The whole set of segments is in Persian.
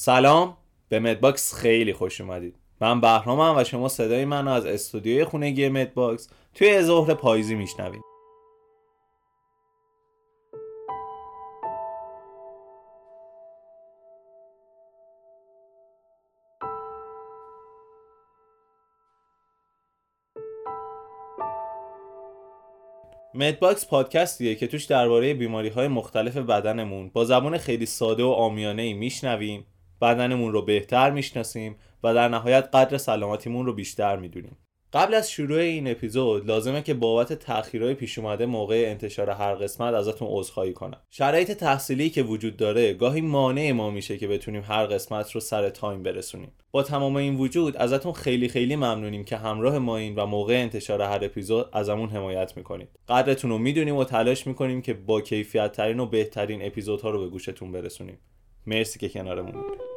سلام. به MedBox خیلی خوش اومدید. من بهرامم و شما صدای من از استودیوی خونگی MedBox توی ظهر پاییزی میشنوید. MedBox پادکستیه که توش درباره بیماری های مختلف بدنمون با زبان خیلی ساده و عامیانه ای میشنویم. بدنمون رو بهتر می‌شناسیم و در نهایت قدر سلامتیمون رو بیشتر می‌دونیم. قبل از شروع این اپیزود لازمه که بابت تأخیرهای پیش اومده موقع انتشار هر قسمت ازتون عذرخواهی کنم. شرایط تحصیلی که وجود داره گاهی مانع ما میشه که بتونیم هر قسمت رو سر تایم برسونیم. با تمام این وجود ازتون خیلی خیلی ممنونیم که همراه ما این و موقع انتشار هر اپیزود ازمون حمایت می‌کنید. قدرتون رو می‌دونیم و تلاش می‌کنیم که با کیفیت ترین و بهترین اپیزودها رو به گوشتون برسونیم. مرسی که کنارمون بودید.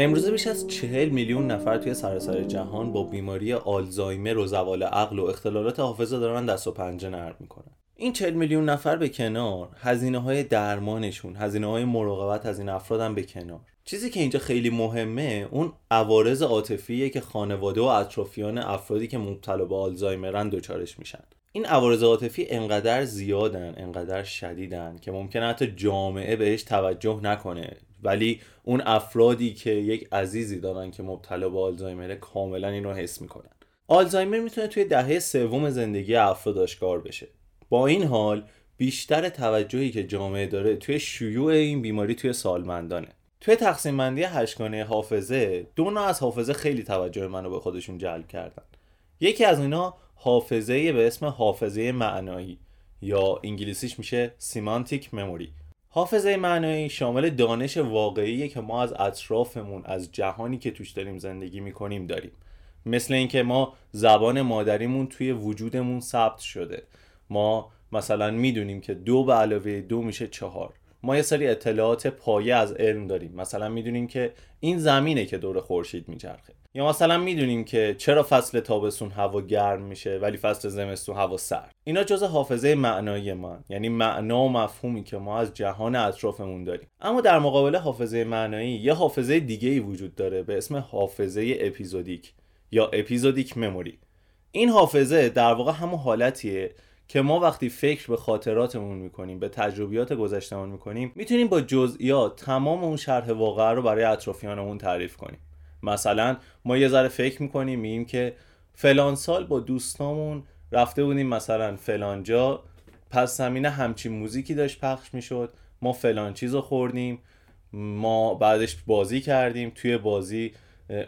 امروزه بیش از چهل میلیون نفر توی سراسر جهان با بیماری آلزایمر و زوال عقل و اختلالات حافظه دارن دست و پنجه نرم می‌کنن. این چهل میلیون نفر به کنار هزینه های درمانشون هزینه های مراقبت از این افرادم به کنار. چیزی که اینجا خیلی مهمه اون عوارض عاطفیه که خانواده و اطرافیان افرادی که مبتلا به آلزایمرن دچارش میشن. این عوارض عاطفی انقدر زیادن انقدر شدیدن که ممکن حتی جامعه بهش توجه نکنه. ولی اون افرادی که یک عزیزی دارن که مبتلا به آلزایمر کاملا این رو حس می‌کنن. آلزایمر می‌تونه توی دهه سوم زندگی افراد آشکار بشه. با این حال بیشتر توجهی که جامعه داره توی شیوع این بیماری توی سالمندانه. توی تقسیم بندی هشتگانه حافظه دو نوع از حافظه خیلی توجه منو به خودشون جلب کردن. یکی از اینا حافظه به اسم حافظه معنایی یا انگلیسیش میشه سیمانتیک مموری حافظه معنایی شامل دانش واقعی که ما از اطرافمون از جهانی که توش داریم زندگی می‌کنیم داریم. مثل اینکه ما زبان مادریمون توی وجودمون ثبت شده. ما مثلا می‌دونیم که دو به علاوه دو میشه چهار. ما یه سری اطلاعات پایه از علم داریم. مثلا می‌دونیم که این زمینه که دور خورشید میچرخه. یا مثلا می‌دونیم که چرا فصل تابستون هوا گرم میشه ولی فصل زمستون هوا سرد. اینا جز حافظه معنایی من یعنی معنا و مفهومی که ما از جهان اطرافمون داریم. اما در مقابل حافظه معنایی یه حافظه دیگه ای وجود داره به اسم حافظه اپیزودیک یا اپیزودیک مموری. این حافظه در واقع همون حالتیه که ما وقتی فکر به خاطراتمون می‌کنیم به تجربیات گذشتمون می‌کنیم می‌تونیم با جزئیات تمام اون شرح واقعه رو برای اطرافیانمون تعریف کنیم. مثلا ما یه ذره فکر می‌کنیم میگیم که فلان سال با دوستامون رفته بودیم مثلا فلان جا پس زمینه همچین موزیکی داشت پخش می‌شد. ما فلان چیز رو خوردیم ما بعدش بازی کردیم توی بازی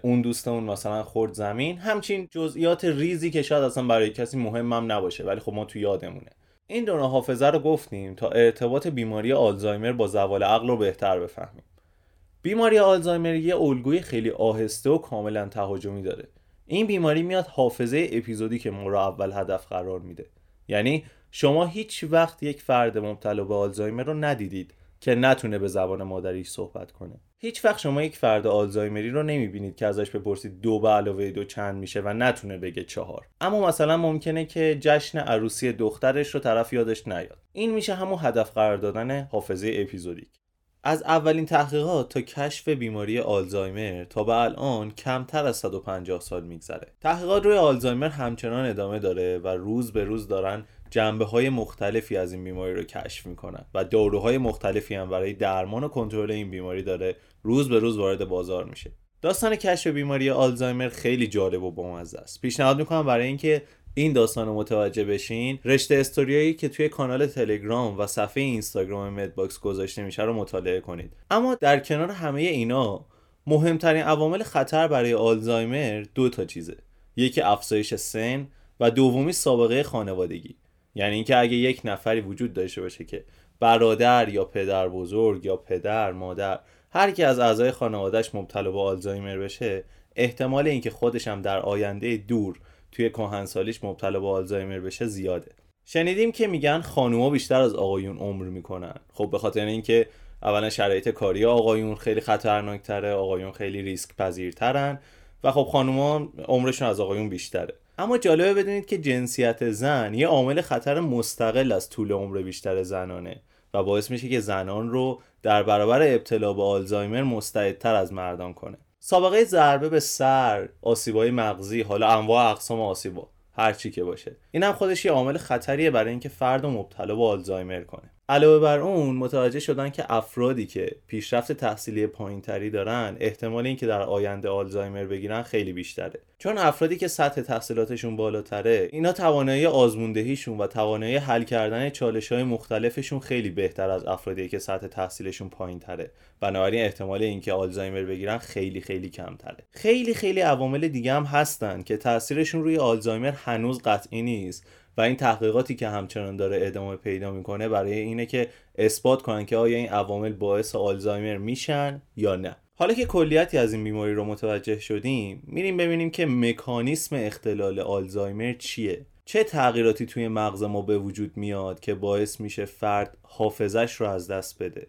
اون دوستمون مثلا خورد زمین. همچین جزئیات ریزی که شاید اصلا برای کسی مهمم نباشه ولی خب ما تو یادمونه. این دو حافظه رو گفتیم تا ارتباط بیماری آلزایمر با زوال عقل رو بهتر بفهمیم. بیماری آلزایمر یه الگوی خیلی آهسته و کاملا تهاجمی داره. این بیماری میاد حافظه اپیزودی که ما رو اول هدف قرار میده. یعنی شما هیچ وقت یک فرد مبتلا به آلزایمر رو ندیدید. که نتونه به زبان مادریش صحبت کنه. هیچ وقت شما یک فرد آلزایمری رو نمی‌بینید که ازش بپرسید دو به علاوه دو چند میشه و نتونه بگه چهار. اما مثلا ممکنه که جشن عروسی دخترش رو طرف یادش نیاد. این میشه همون هدف قرار دادن حافظه اپیزودیک. از اولین تحقیقات تا کشف بیماری آلزایمر تا به الان کمتر از 150 سال میگذره. تحقیقات روی آلزایمر همچنان ادامه داره و روز به روز دارن جنبه های مختلفی از این بیماری رو کشف می‌کنن و داروهای مختلفی هم برای درمان و کنترل این بیماری داره روز به روز وارد بازار میشه. داستان کشف بیماری آلزایمر خیلی جالب و بامزه است. پیشنهاد می‌کنم برای اینکه این داستان رو متوجه بشین رشته استوریایی که توی کانال تلگرام و صفحه اینستاگرام MedBox گذاشته میشه رو مطالعه کنید. اما در کنار همه اینا مهمترین عوامل خطر برای آلزایمر دو تا چیزه. یکی افزایش سن و دومی سابقه خانوادگی. یعنی اینکه اگه یک نفری وجود داشته باشه که برادر یا پدر بزرگ یا پدر مادر هر کی از اعضای خانوادهش مبتلا به آلزایمر بشه احتمال اینکه خودش هم در آینده دور توی کهنسالیش مبتلا به آلزایمر بشه زیاده. شنیدیم که میگن خانوما بیشتر از آقایون عمر می‌کنن. خب به خاطر اینکه اولا شرایط کاری آقایون خیلی خطرناکتره آقایون خیلی ریسک پذیرترن و خب خانوما عمرشون از آقایون بیشتره. اما جالبه بدونید که جنسیت زن یه عامل خطر مستقل از طول عمر بیشتر زنانه و باعث میشه که زنان رو در برابر ابتلا به آلزایمر مستعدتر از مردان کنه. سابقه ضربه به سر آسیبای مغزی حالا انواع اقسام آسیبا هر چی که باشه. این هم خودش یه عامل خطریه برای اینکه فرد مبتلا به آلزایمر کنه. علاوه بر اون متوجه شدن که افرادی که پیشرفت تحصیلی پایینتری دارن احتمال اینکه در آینده آلزایمر بگیرن خیلی بیشتره. چون افرادی که سطح تحصیلاتشون بالاتره اینا توانایی آزموندهیشون و توانایی حل کردن چالش های مختلفشون خیلی بهتر از افرادی که سطح تحصیلشون پایینتره. بنابراین احتمال اینکه آلزایمر بگیرن خیلی خیلی کمتره. خیلی خیلی عوامل دیگه هم هستن که تاثیرشون روی آلزایمر هنوز قطعی نیست. و این تحقیقاتی که همچنان داره ادامه پیدا می‌کنه برای اینه که اثبات کنن که آیا این عوامل باعث آلزایمر میشن یا نه. حالا که کلیتی از این بیماری رو متوجه شدیم میریم ببینیم که مکانیسم اختلال آلزایمر چیه؟ چه تغییراتی توی مغز ما به وجود میاد که باعث میشه فرد حافظش رو از دست بده؟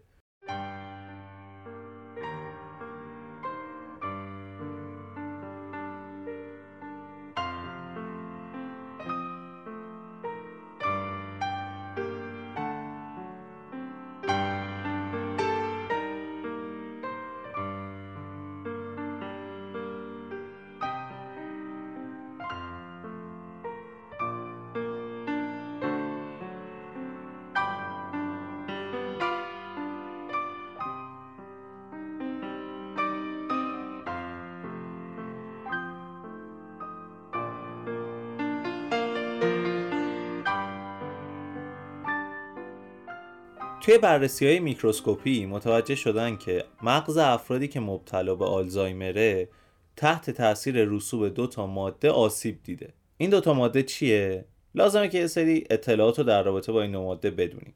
توی بررسی های میکروسکوپی متوجه شدن که مغز افرادی که مبتلا به آلزایمره تحت تاثیر رسوب دو تا ماده آسیب دیده. این دو تا ماده چیه؟ لازمه که یه سری اطلاعات رو در رابطه با این دو ماده بدونیم.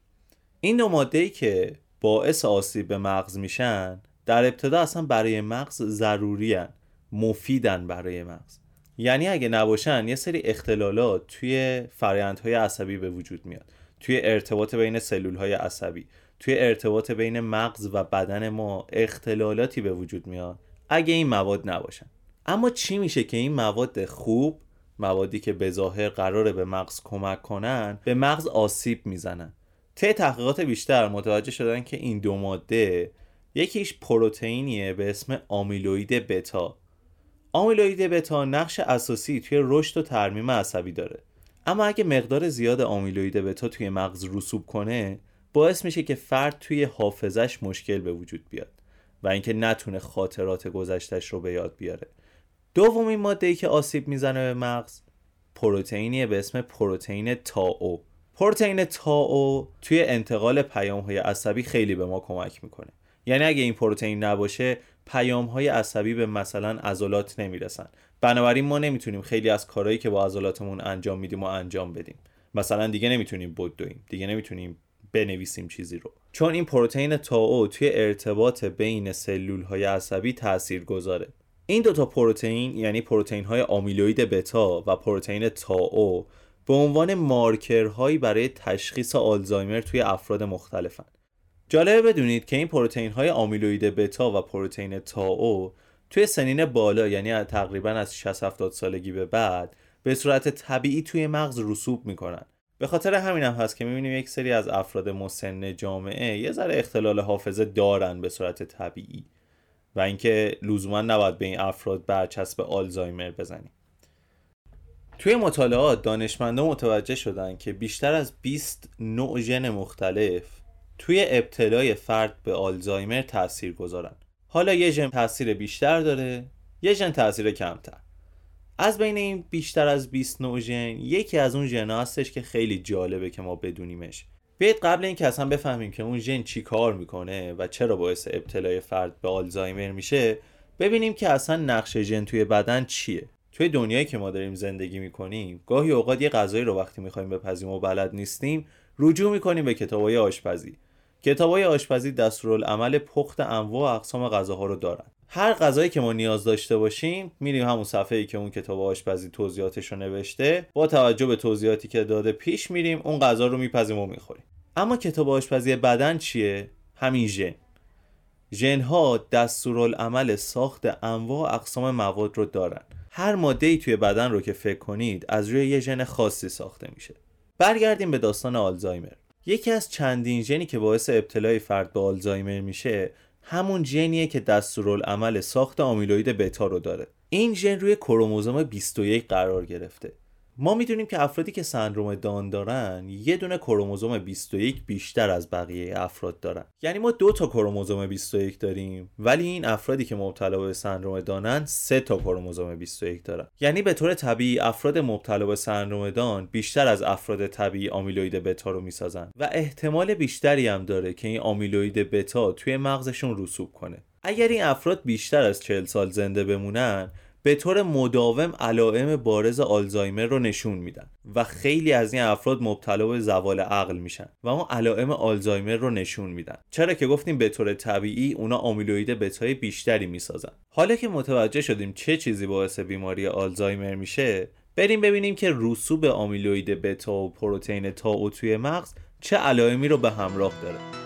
این دو ماده ای که باعث آسیب به مغز میشن در ابتدا اصلا برای مغز ضروری هن. مفیدن برای مغز. یعنی اگه نباشن یه سری اختلالات توی فرایندهای عصبی به وجود میاد. توی ارتباط بین سلول های عصبی توی ارتباط بین مغز و بدن ما اختلالاتی به وجود میاد اگه این مواد نباشن. اما چی میشه که این مواد خوب موادی که به ظاهر قراره به مغز کمک کنن به مغز آسیب می‌زنن؟ طی تحقیقات بیشتر متوجه شدن که این دو ماده یکیش پروتئینیه به اسم آمیلوید بتا. آمیلوید بتا نقش اساسی توی رشد و ترمیم عصبی داره. اما اگه مقدار زیاد آمیلوید بتا توی مغز رسوب کنه باعث میشه که فرد توی حافظش مشکل به وجود بیاد و اینکه نتونه خاطرات گذشتش رو به یاد بیاره. دومین ماده ای که آسیب می‌زنه به مغز پروتئینی به اسم پروتئین تاو. پروتئین تاو توی انتقال پیام های عصبی خیلی به ما کمک می‌کنه. یعنی اگه این پروتئین نباشه پیام های عصبی به مثلا عضلات نمی‌رسن. بنابراین ما نمی‌تونیم خیلی از کارهایی که با عضلاتمون انجام میدیم و انجام بدیم. مثلا دیگه نمی‌تونیم بدویم دیگه نمی‌تونیم بنویسیم چیزی رو. چون این پروتئین تاو توی ارتباط بین سلول های عصبی تاثیر گذاره این دوتا پروتئین یعنی پروتئین های آمیلوید بتا و پروتئین تاو به عنوان مارکرهایی برای تشخیص آلزایمر توی افراد مختلفن. جالبه بدونید که این پروتئین های آمیلوید بتا و پروتئین تاو توی سنین بالا یعنی تقریبا از 60 70 سالگی به بعد به صورت طبیعی توی مغز رسوب می‌کنن. به خاطر همین هم هست که می‌بینیم یک سری از افراد مسن جامعه یه ذره اختلال حافظه دارن به صورت طبیعی و اینکه لزوما نباید به این افراد برچسب آلزایمر بزنیم. توی مطالعات دانشمندان متوجه شدن که بیشتر از 20 نوع ژن مختلف توی ابتلای فرد به آلزایمر تاثیر گذارن. حالا یه ژن تاثیر بیشتر داره یه ژن تاثیر کمتر. از بین این بیشتر از 20 نوع ژن یکی از اون ژن هستش که خیلی جالبه که ما بدونیمش. بیاید قبل اینکه اصلا بفهمیم که اون ژن چی کار می‌کنه و چرا باعث ابتلای فرد به آلزایمر میشه ببینیم که اصلا نقش ژن توی بدن چیه. توی دنیایی که ما داریم زندگی می‌کنیم گاهی اوقات یه غذایی رو وقتی می‌خوایم بپزیم و بلد نیستیم رجوع می‌کنیم به کتابای آشپزی. کتابای آشپزی دستورالعمل پخت انواع و اقسام غذاها رو دارن. هر غذایی که ما نیاز داشته باشیم میریم همون صفحه ای که اون کتاب آشپزی توضیحاتش رو نوشته با توجه به توضیحاتی که داده پیش میریم اون غذا رو میپزیم و می‌خوریم. اما کتاب آشپزی بدن چیه؟ همین ژن. ژنها دستورالعمل ساخت انواع اقسام مواد رو دارن. هر ماده ای توی بدن رو که فکر کنید از روی یه ژن خاصی ساخته میشه. برگردیم به داستان آلزایمر. یکی از چندین ژنی که باعث ابتلای فرد به آلزایمر میشه همون ژنیه که دستورالعمل ساخت آمیلوید بتا رو داره. این ژن روی کروموزوم 21 قرار گرفته. ما می‌دونیم که افرادی که سندروم دان دارن یه دونه کروموزوم 21 بیشتر از بقیه افراد دارن. یعنی ما دو تا کروموزوم 21 داریم ولی این افرادی که مبتلا به سندروم دانن سه تا کروموزوم 21 دارن. یعنی به طور طبیعی افراد مبتلا به سندروم دان بیشتر از افراد طبیعی آمیلوید بتا رو می‌سازن. و احتمال بیشتری هم داره که این آمیلوید بتا توی مغزشون رسوب کنه. اگر این افراد بیشتر از 40 سال زنده بمونن به طور مداوم علائم بارز آلزایمر رو نشون میدن و خیلی از این افراد مبتلا به زوال عقل میشن و اون علائم آلزایمر رو نشون میدن. چرا که گفتیم به طور طبیعی اونا آمیلوید بتای بیشتری می‌سازن. حالا که متوجه شدیم چه چیزی باعث بیماری آلزایمر میشه بریم ببینیم که رسوب آمیلوید بتا و پروتئین تاو توی مغز چه علائمی رو به همراه داره.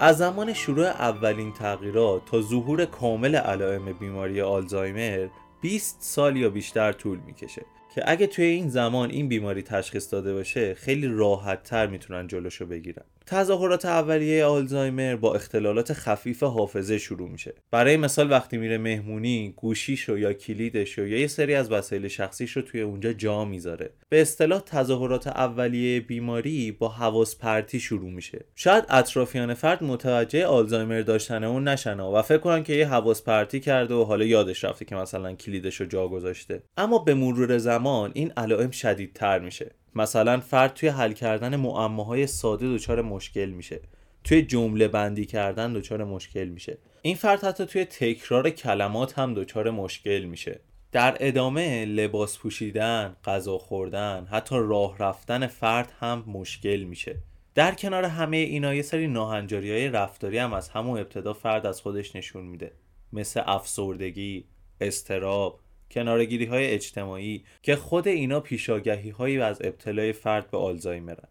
از زمان شروع اولین تغییرات تا ظهور کامل علائم بیماری آلزایمر 20 سال یا بیشتر طول می‌کشه که اگه توی این زمان این بیماری تشخیص داده باشه خیلی راحت تر می‌تونن جلوشو بگیرن. تظاهرات اولیه آلزایمر با اختلالات خفیف حافظه شروع میشه. برای مثال وقتی میره مهمونی گوشیشو یا کلیدش یا یه سری از وسایل شخصیش رو توی اونجا جا می‌ذاره. به اصطلاح تظاهرات اولیه بیماری با حواس پرتی شروع میشه. شاید اطرافیان فرد متوجه آلزایمر داشتن اون نشن و فکر کنن که یه حواس پرتی کرده و حالا یادش رفته که مثلا کلیدش رو جا گذاشته. اما به مرور زمان این علائم شدیدتر میشه. مثلا فرد توی حل کردن معماهای ساده دچار مشکل میشه. توی جمله بندی کردن دچار مشکل میشه. این فرد حتی توی تکرار کلمات هم دچار مشکل میشه. در ادامه لباس پوشیدن، غذا خوردن، حتی راه رفتن فرد هم مشکل میشه. در کنار همه اینا یه سری ناهنجاری های رفتاری هم از همون ابتدا فرد از خودش نشون میده. مثل افسردگی، استراب، کنارگیری های اجتماعی که خود اینا پیشاگهی هایی از ابتلای فرد به آلزایمرن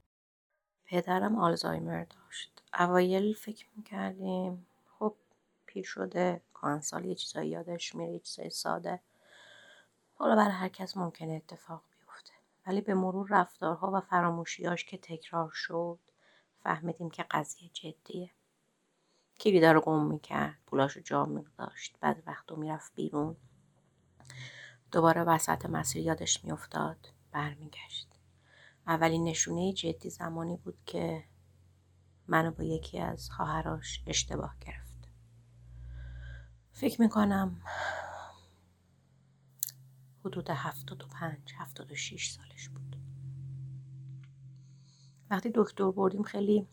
پدرم آلزایمر داشت. اوایل فکر می‌کردیم خب پیر شده کانسال یه چیزایی یادش میره یه چیزای ساده. حالا برای هر کس ممکنه اتفاق بیفته. ولی به مرور رفتارها و فراموشیاش که تکرار شد فهمیدیم که قضیه جدیه. کلیدا رو گم می‌کرد پولاشو جا میداشت بعد وقتو می‌رفت بیرون. دوباره وسط مسیر یادش میافتاد. برمیگشت. اولین نشونه جدی زمانی بود که منو با یکی از خواهراش اشتباه گرفت. فکر می‌کنم حدود هفتاد و پنج هفتاد و شیش سالش بود. وقتی دکتر بردیم خیلی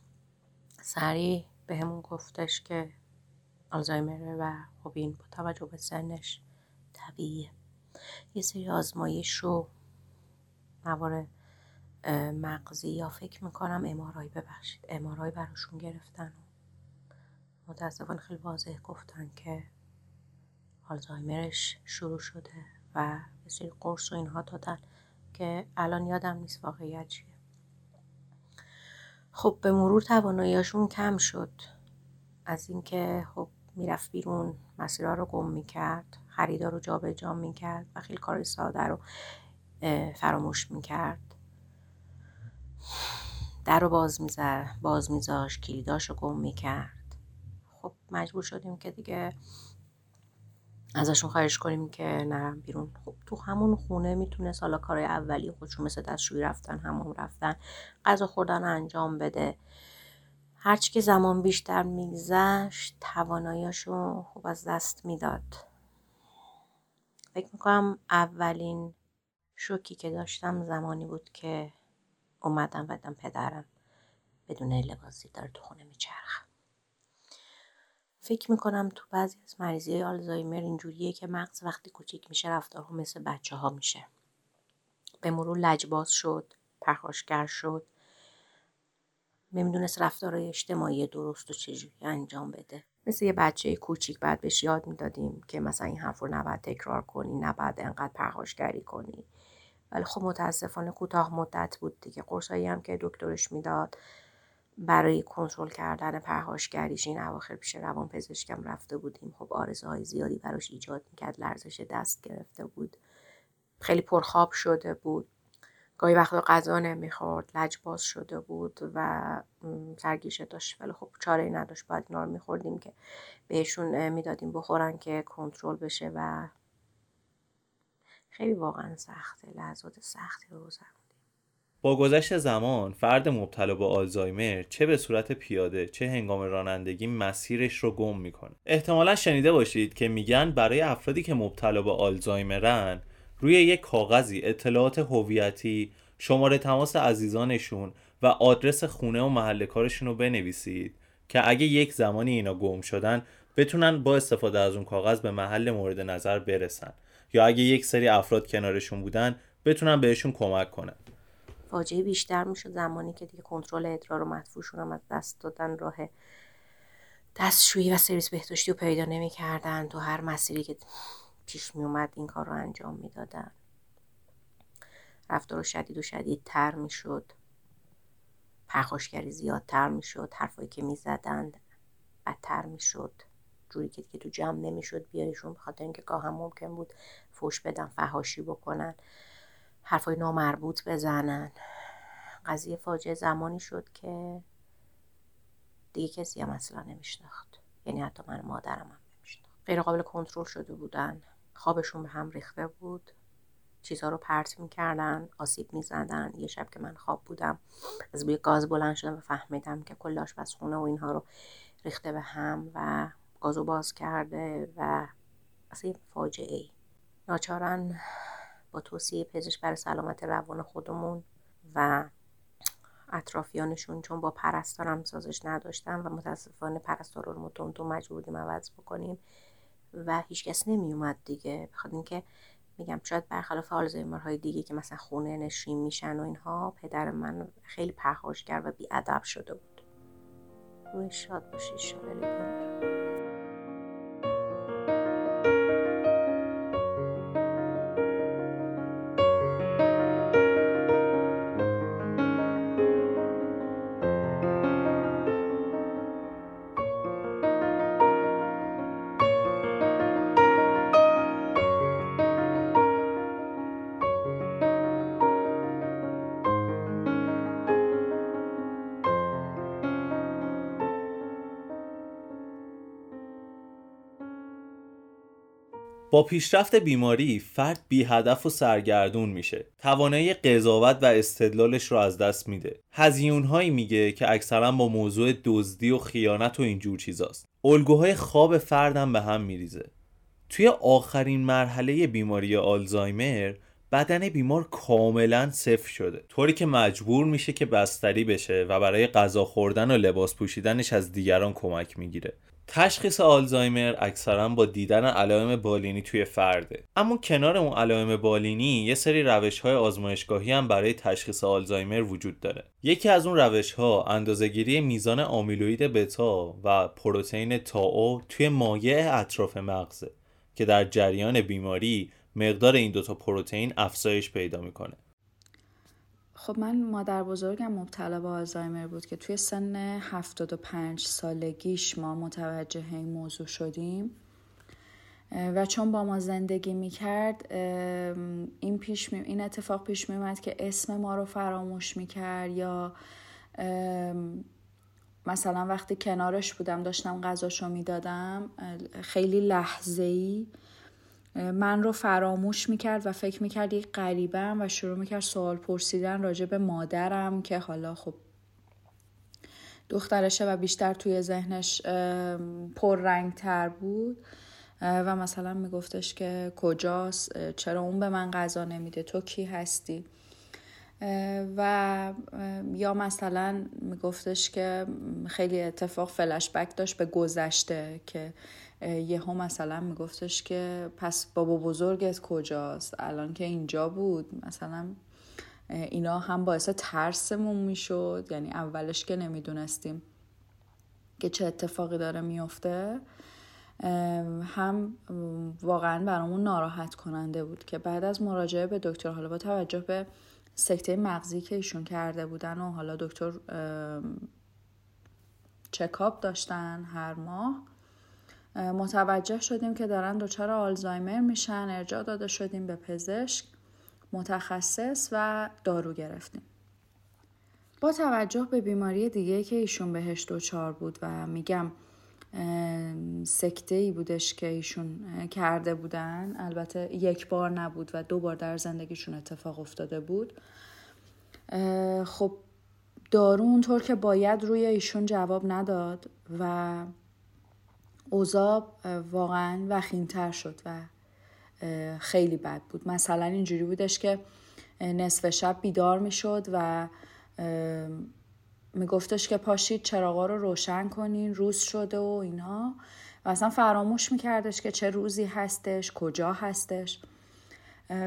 سریع بهمون گفتش که آلزایمر و خب این با توجه به سنش طبیعیه. یه سری آزمایش رو موارد مغزی یا فکر می‌کنم امارای ببخشید. امارای براشون گرفتن و متاسفانه خیلی واضح گفتن که آلزایمرش شروع شده و یه سری قرص و اینها دادن که الان یادم نیست واقعیت چیه. خب به مرور تواناییاشون کم شد. از اینکه خب می‌رفت بیرون مسیرها رو گم می‌کرد. خریدا رو جابجا می‌کرد و خیلی کار ساده رو فراموش می‌کرد. در رو باز می‌زد باز میذاش کلیداش رو گم می‌کرد. خب مجبور شدیم که دیگه ازشون خواهش کنیم که نرم بیرون. خب تو همون خونه می‌تونه سالا کارهای اولی خودشون مثل دستشویی رفتن همون رفتن غذا خوردن انجام بده. هرچی که زمان بیشتر میگذشت تواناییاشو خوب از دست می‌داد. فکر می‌کنم اولین شوکی که داشتم زمانی بود که اومدم و پدرم بدون لباسی داره تو خونه میچرخ فکر می‌کنم تو بعضی از مریضی آلزایمر اینجوریه که مغز وقتی کوچیک میشه رفتارها مثل بچه ها میشه. به مرور لجباز شد پرخاشگر شد. نمی‌دونست رفتارهای اجتماعی درست و چجوری انجام بده. مثل یه بچه کوچیک بعد بهش یاد می‌دادیم که مثلا این حرف رو نباید تکرار کنی نباید انقدر پرخاشگری کنی. ولی خب متاسفانه کوتاه مدت بود دیگه. قرصایی هم که دکترش می‌داد برای کنترل کردن پرهاشگریش این اواخر پیش روان پزشکم رفته بودیم. خب آرزوهای زیادی براش ایجاد می‌کرد لرزش دست گرفته بود. خیلی پرخواب شده بود. گاهی وقتا غذا نمی‌خورد لجباز شده بود و سرگیشه داشت. ولی خب چاره ای نداشت. باید اینا رو میخوردیم که بهشون می‌دادیم بخورن که کنترل بشه و خیلی واقعا سخته. لحظات سختی رو با گذشت زمان فرد مبتلا به آلزایمر چه به صورت پیاده چه هنگام رانندگی مسیرش رو گم می‌کنه. احتمالا شنیده باشید که میگن برای افرادی که مبتلا به آلزایمرن روی یک کاغذی اطلاعات هویتی شماره تماس عزیزانشون و آدرس خونه و محل کارشون رو بنویسید که اگه یک زمانی اینا گم شدن بتونن با استفاده از اون کاغذ به محل مورد نظر برسن. یا اگه یک سری افراد کنارشون بودن بتونن بهشون کمک کنن. فاجعه بیشتر می‌شد زمانی که دیگه کنترل ادرار و مدفوعشون هم از دست دادن راه دستشویی و سرویس بهداشتی رو پیدا نمی‌کردن. تو هر مسیری که پیش می اومد این کار رو انجام می‌دادن. رفتار شدید و شدیدتر می‌شد. پرخاشگری زیادتر می‌شد. حرفایی که می‌زدند بدتر می‌شد. جوری که دیگه تو جمع نمی‌شد بیاریشون بخاطر اینکه گاه هم ممکن بود فوش بدن فهاشی بکنن حرفای نامربوط بزنن. قضیه فاجعه زمانی شد که دیگه کسی هم اصلا نمیشناخت. یعنی حتی من مادرم نمیشناخت غیر قابل کنترل شده بودن. خوابشون به هم ریخته بود. چیزها رو پرت می‌کردن آسیب می‌زدن. یه شب که من خواب بودم از بوی گاز بلند شدم و فهمیدم که کل خونه و اینها رو ریخته به هم و گازو باز کرده و اصلا فاجعه ای ناچارن با توصیه پزشک برای سلامت روان خودمون و اطرافیانشون چون با پرستارم سازش نداشتم و متاسفانه پرستار رو تو مجبور بودیم عوض بکنیم و هیچکس نمی اومد دیگه. بخاطر اینکه میگم شاید برخلاف های دیگه که مثلا خونه نشین میشن و اینها پدر من خیلی پرخاشگر و بیادب شده بود. روی شاد باشی شاید با پیشرفت بیماری فرد بی هدف و سرگردون میشه. توانایی قضاوت و استدلالش رو از دست میده. هزیون میگه که اکثرا با موضوع دزدی و خیانت و اینجور چیزاست. الگوهای خواب فردم به هم میریزه. توی آخرین مرحله بیماری آلزایمر بدن بیمار کاملا صفر شده. طوری که مجبور میشه که بستری بشه و برای غذا خوردن و لباس پوشیدنش از دیگران کمک می‌گیره. تشخیص آلزایمر اکثرا با دیدن علائم بالینی توی فرده. اما کنار اون علائم بالینی یه سری روش های آزمایشگاهی هم برای تشخیص آلزایمر وجود داره. یکی از اون روش ها اندازهگیری میزان آمیلوید بتا و پروتئین تاو توی مایع اطراف مغزه که در جریان بیماری مقدار این دوتا پروتئین افزایش پیدا می‌کنه. خب من مادر بزرگم مبتلا به آلزایمر بود که توی سن 75 سالگیش ما متوجه این موضوع شدیم. و چون با ما زندگی می‌کرد این, پیش می... این اتفاق پیش میومد که اسم ما رو فراموش می‌کرد یا مثلا وقتی کنارش بودم داشتم غذاشو می‌دادم خیلی لحظه ای من رو فراموش می‌کرد و فکر می‌کرد یک غریبم و شروع می‌کرد سوال پرسیدن راجع به مادرم که حالا خب دخترشه و بیشتر توی ذهنش پر رنگ تر بود و مثلا میگفتش که کجاست؟ چرا اون به من غذا نمیده؟ تو کی هستی؟ و یا مثلا میگفتش که خیلی اتفاق فلش بک داشت به گذشته که یهو مثلا میگفتش که پس بابا بزرگت کجاست؟ الان که اینجا بود. مثلا اینا هم باعث ترسمون می‌شد. یعنی اولش که نمی‌دونستیم که چه اتفاقی داره میفته هم واقعا برامون ناراحت کننده بود که بعد از مراجعه به دکتر حالا با توجه به سکته مغزی که ایشون کرده بودن و حالا دکتر چکاپ داشتن هر ماه متوجه شدیم که دارن دچار آلزایمر میشن ارجاع داده شدیم به پزشک متخصص و دارو گرفتیم. با توجه به بیماری دیگه که ایشون بهش دچار بود و میگم سکته ای بودش که ایشون کرده بودن. البته یک بار نبود و دو بار در زندگیشون اتفاق افتاده بود. خب دارو اونطور که باید روی ایشون جواب نداد و اوضاع واقعا وخیمتر شد و خیلی بد بود. مثلا اینجوری بودش که نصف شب بیدار می‌شد و میگفتش که پاشید چراغا رو روشن کنین روز شده و اینها. و اصلا فراموش میکردش که چه روزی هستش کجا هستش.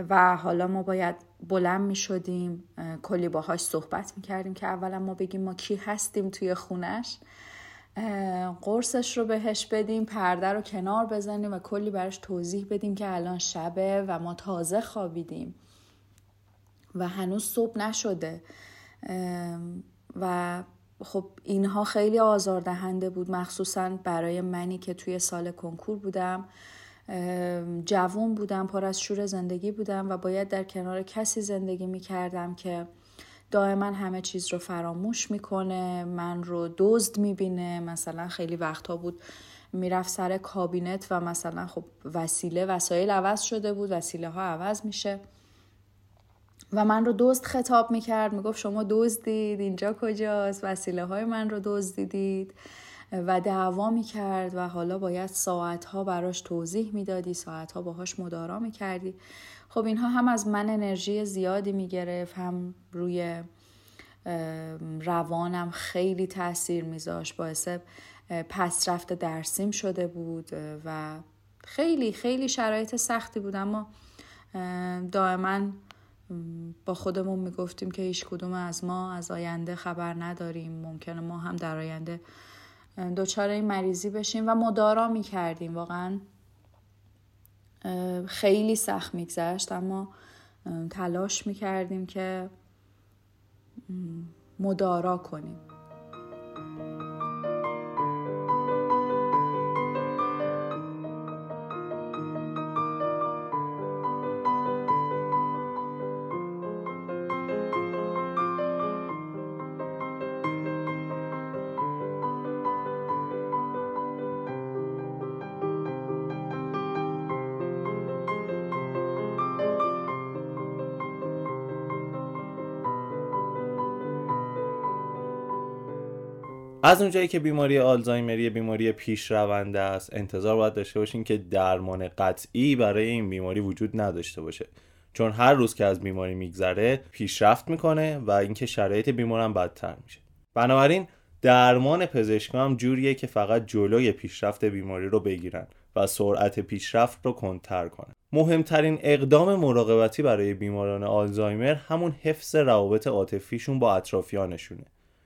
و حالا ما باید بلند می شدیم کلی باهاش صحبت می کردیم که اولا ما بگیم ما کی هستیم توی خونش. قرصش رو بهش بدیم پرده رو کنار بزنیم و کلی براش توضیح بدیم که الان شبه و ما تازه خوابیدیم. و هنوز صبح نشده. و خب اینها خیلی آزاردهنده بود مخصوصا برای منی که توی سال کنکور بودم. جوون بودم پر از شور زندگی بودم و باید در کنار کسی زندگی می کردم که دائما همه چیز رو فراموش می‌کنه من رو دزد می‌بینه. مثلا خیلی وقتها بود می‌رفت سر کابینت و مثلا خب وسیله وسایل عوض شده بود وسیله ها عوض میشه. و من رو دزد خطاب می‌کرد می‌گفت شما دزدید اینجا کجاست؟ وسیله های من رو دزدیدید. و دعوا می‌کرد و حالا باید ساعتها براش توضیح می‌دادی ساعتها باهاش مدارا می‌کردی. خب اینها هم از من انرژی زیادی می‌گرفت هم روی روانم خیلی تاثیر میذاشت باعث پس رفت درسیم شده بود و خیلی خیلی شرایط سختی بود. اما دائما با خودمون می‌گفتیم که هیچ کدوم از ما از آینده خبر نداریم. ممکنه ما هم در آینده دچار این مریضی بشیم و مدارا می‌کردیم. واقعا خیلی سخت میگذشت. اما تلاش می‌کردیم که مدارا کنیم. از اونجایی که بیماری آلزایمری بیماری پیش رونده است انتظار باید داشته باشین که درمان قطعی برای این بیماری وجود نداشته باشه. چون هر روز که از بیماری میگذره پیشرفت می‌کنه و اینکه شرایط بیمار هم بدتر میشه. بنابراین درمان پزشکی هم جوریه که فقط جلوی پیشرفت بیماری رو بگیرن و سرعت پیشرفت رو کنتر کنن. مهمترین اقدام مراقبتی برای بیماران آلزایمر همون حفظ روابط عاطفیشون با اطرافیانشونه.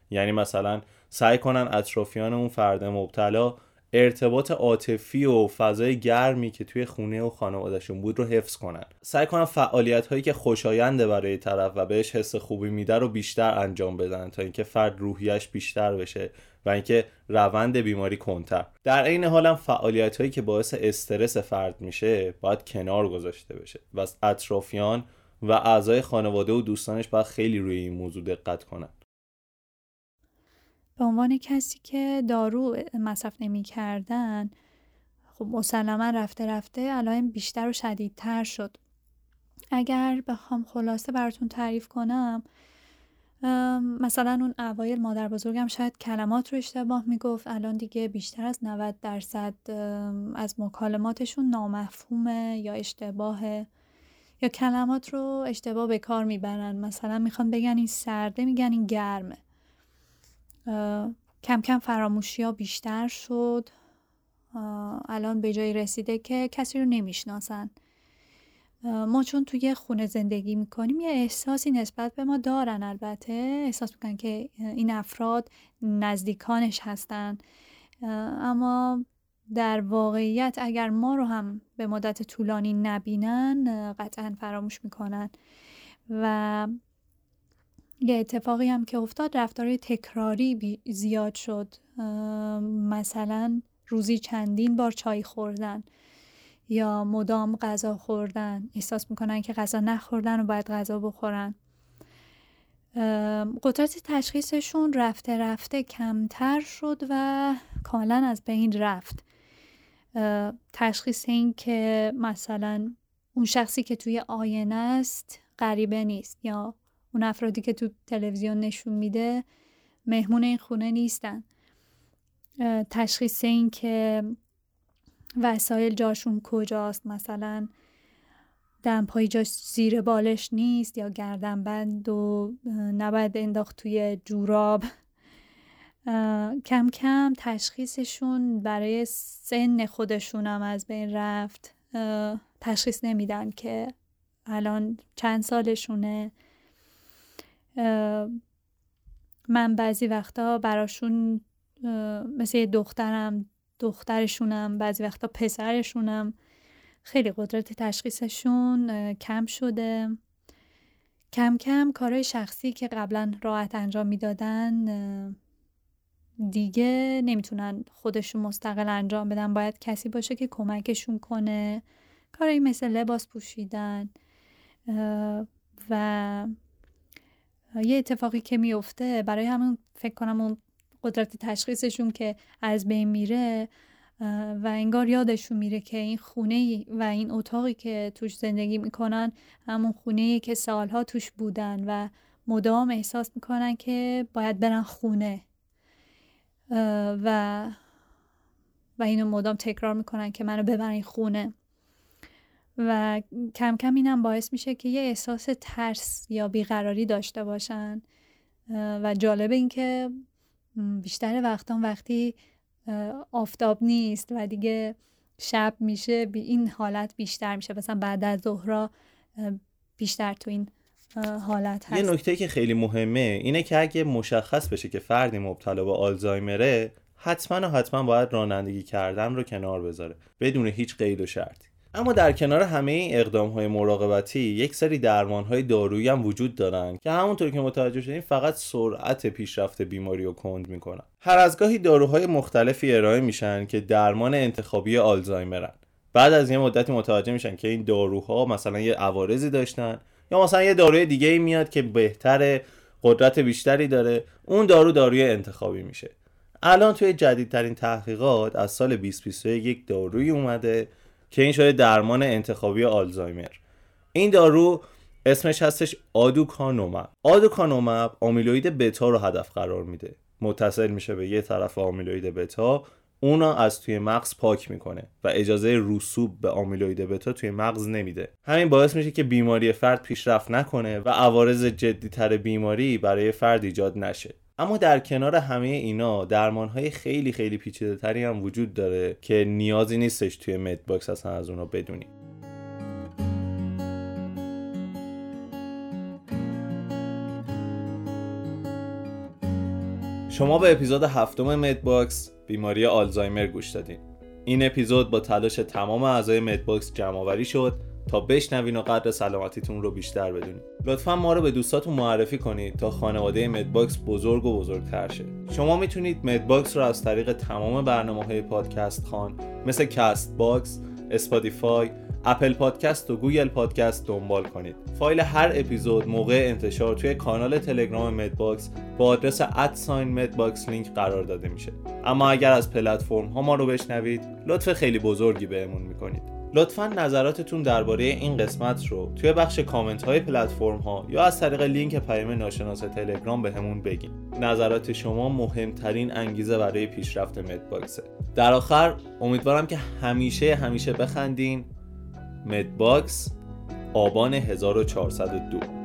یعنی مثلا سعی کنن اطرافیان اون فرد مبتلا ارتباط عاطفی و فضای گرمی که توی خونه و خانوادهشون بود رو حفظ کنن. سعی کنن فعالیت هایی که خوشاینده برای طرف و بهش حس خوبی میده رو بیشتر انجام بدن تا اینکه فرد روحیش بیشتر بشه و اینکه روند بیماری کنتر. در عین حال هم فعالیت هایی که باعث استرس فرد میشه باید کنار گذاشته بشه و اطرافیان و اعضای خانواده و دوستانش باید خیلی روی این موضوع دقت کنن. به عنوان کسی که دارو مصرف نمی کردن خب مسلما رفته رفته علائم بیشتر و شدیدتر شد. اگر بخوام خلاصه براتون تعریف کنم مثلا اون اوایل مادر بزرگم شاید کلمات رو اشتباه می‌گفت الان دیگه بیشتر از 90 درصد از مکالماتشون نامفهومه یا اشتباهه یا کلمات رو اشتباه به کار می‌برن. مثلا می‌خوان بگن این سرده میگن این گرمه. کم کم فراموشی ها بیشتر شد. الان به جایی رسیده که کسی رو نمی‌شناسن. ما چون توی خونه زندگی می‌کنیم یه احساسی نسبت به ما دارن البته. احساس می‌کنن که این افراد نزدیکانش هستن. اما در واقعیت اگر ما رو هم به مدت طولانی نبینن قطعا فراموش می‌کنن. و یه اتفاقی هم که افتاد رفتار تکراری زیاد شد. مثلا روزی چندین بار چای خوردن یا مدام غذا خوردن. احساس می‌کنن که غذا نخوردن و باید غذا بخورن. قدرت تشخیصشون رفته رفته کمتر شد و کاملا از بین رفت. تشخیص این که مثلا اون شخصی که توی آینه است غریبه نیست یا اون افرادی که تو تلویزیون نشون میده مهمون این خونه نیستن. تشخیص این که وسایل جاشون کجاست مثلا دمپایی جاش زیر بالش نیست یا گردن بند و نباید انداخت توی جوراب. کم کم تشخیصشون برای سن خودشونم از بین رفت. تشخیص نمیدن که الان چند سالشونه. من بعضی وقتا براشون مثل دخترم دخترشونم بعضی وقتا پسرشونم خیلی قدرت تشخیصشون کم شده. کم کم کارهای شخصی که قبلا راحت انجام می‌دادن دیگه نمی‌تونن خودشون مستقل انجام بدن. باید کسی باشه که کمکشون کنه. کارهایی مثل لباس پوشیدن و یه اتفاقی که میفته برای همون فکر کنم اون قدرت تشخیصشون که از بین میره و انگار یادشون میره که این خونه و این اتاقی که توش زندگی می‌کنن همون خونه که سالها توش بودن و مدام احساس می‌کنن که باید برن خونه. و و اینو مدام تکرار می‌کنن که منو ببرین خونه. و کم کم اینم باعث میشه که یه احساس ترس یا بیقراری داشته باشن. و جالب این که بیشتر وقتا وقتی آفتاب نیست و دیگه شب میشه بی این حالت بیشتر میشه. مثلا بعد از ظهرا بیشتر تو این حالت هست. یه نکته که خیلی مهمه اینه که اگه مشخص بشه که فردی مبتلا به آلزایمره حتما و حتما باید رانندگی کردن رو کنار بذاره بدون هیچ قید و شرطی. اما در کنار همه این اقدام های مراقبتی یک سری درمان های دارویی هم وجود دارن که همونطور که متوجه شدیم فقط سرعت پیشرفت بیماری رو کند می‌کنن. هر از گاهی داروهای مختلفی ارائه میشن که درمان انتخابی آلزایمرن. بعد از یه مدتی متوجه میشن که این داروها مثلا یه عوارضی داشتن یا مثلا یه داروی دیگه ای میاد که بهتر قدرت بیشتری داره اون دارو داروی انتخابی میشه. الان توی جدیدترین تحقیقات از سال 2021 یک داروی اومده که این شده درمان انتخابی آلزایمر. این دارو اسمش هستش آدوکانومب. آدوکانومب آمیلوید بتا رو هدف قرار میده. متصل میشه به یه طرف آمیلوید بتا اونا از توی مغز پاک می‌کنه و اجازه رسوب به amyloid beta توی مغز نمیده. همین باعث میشه که بیماری فرد پیشرفت نکنه و عوارض جدیتر بیماری برای فرد ایجاد نشه. اما در کنار همه اینا درمان های خیلی خیلی پیچیده تری هم وجود داره که نیازی نیستش توی MedBox اصلا از اونا بدونیم شما به اپیزود هفتم MedBox بیماری آلزایمر گوش دادین. این اپیزود با تلاش تمام اعضای MedBox جمع آوری شد تا بشنوین و قدر سلامتیتون رو بیشتر بدونید لطفا ما رو به دوستاتون معرفی کنید تا خانواده MedBox بزرگ و بزرگتر شه. شما می‌تونید MedBox رو از طریق تمام برنامه های پادکست خوان مثل Castbox Spotify Apple Podcast و Google Podcast دنبال کنید. فایل هر اپیزود موقع انتشار توی کانال تلگرام MedBox با آدرس at sign MedBox لینک قرار داده میشه. اما اگر از پلتفرم ها ما رو بشنوید لطف خیلی بزرگی بهمون می‌کنید. لطفا نظراتتون درباره این قسمت رو توی بخش کامنت های پلتفرم ها یا از طریق لینک پیام ناشناس تلگرام بهمون همون بگین. نظرات شما مهمترین انگیزه برای پیشرفت MedBox ه. در آخر امیدوارم که همیشه همیشه بخندین. MedBox آبان 1402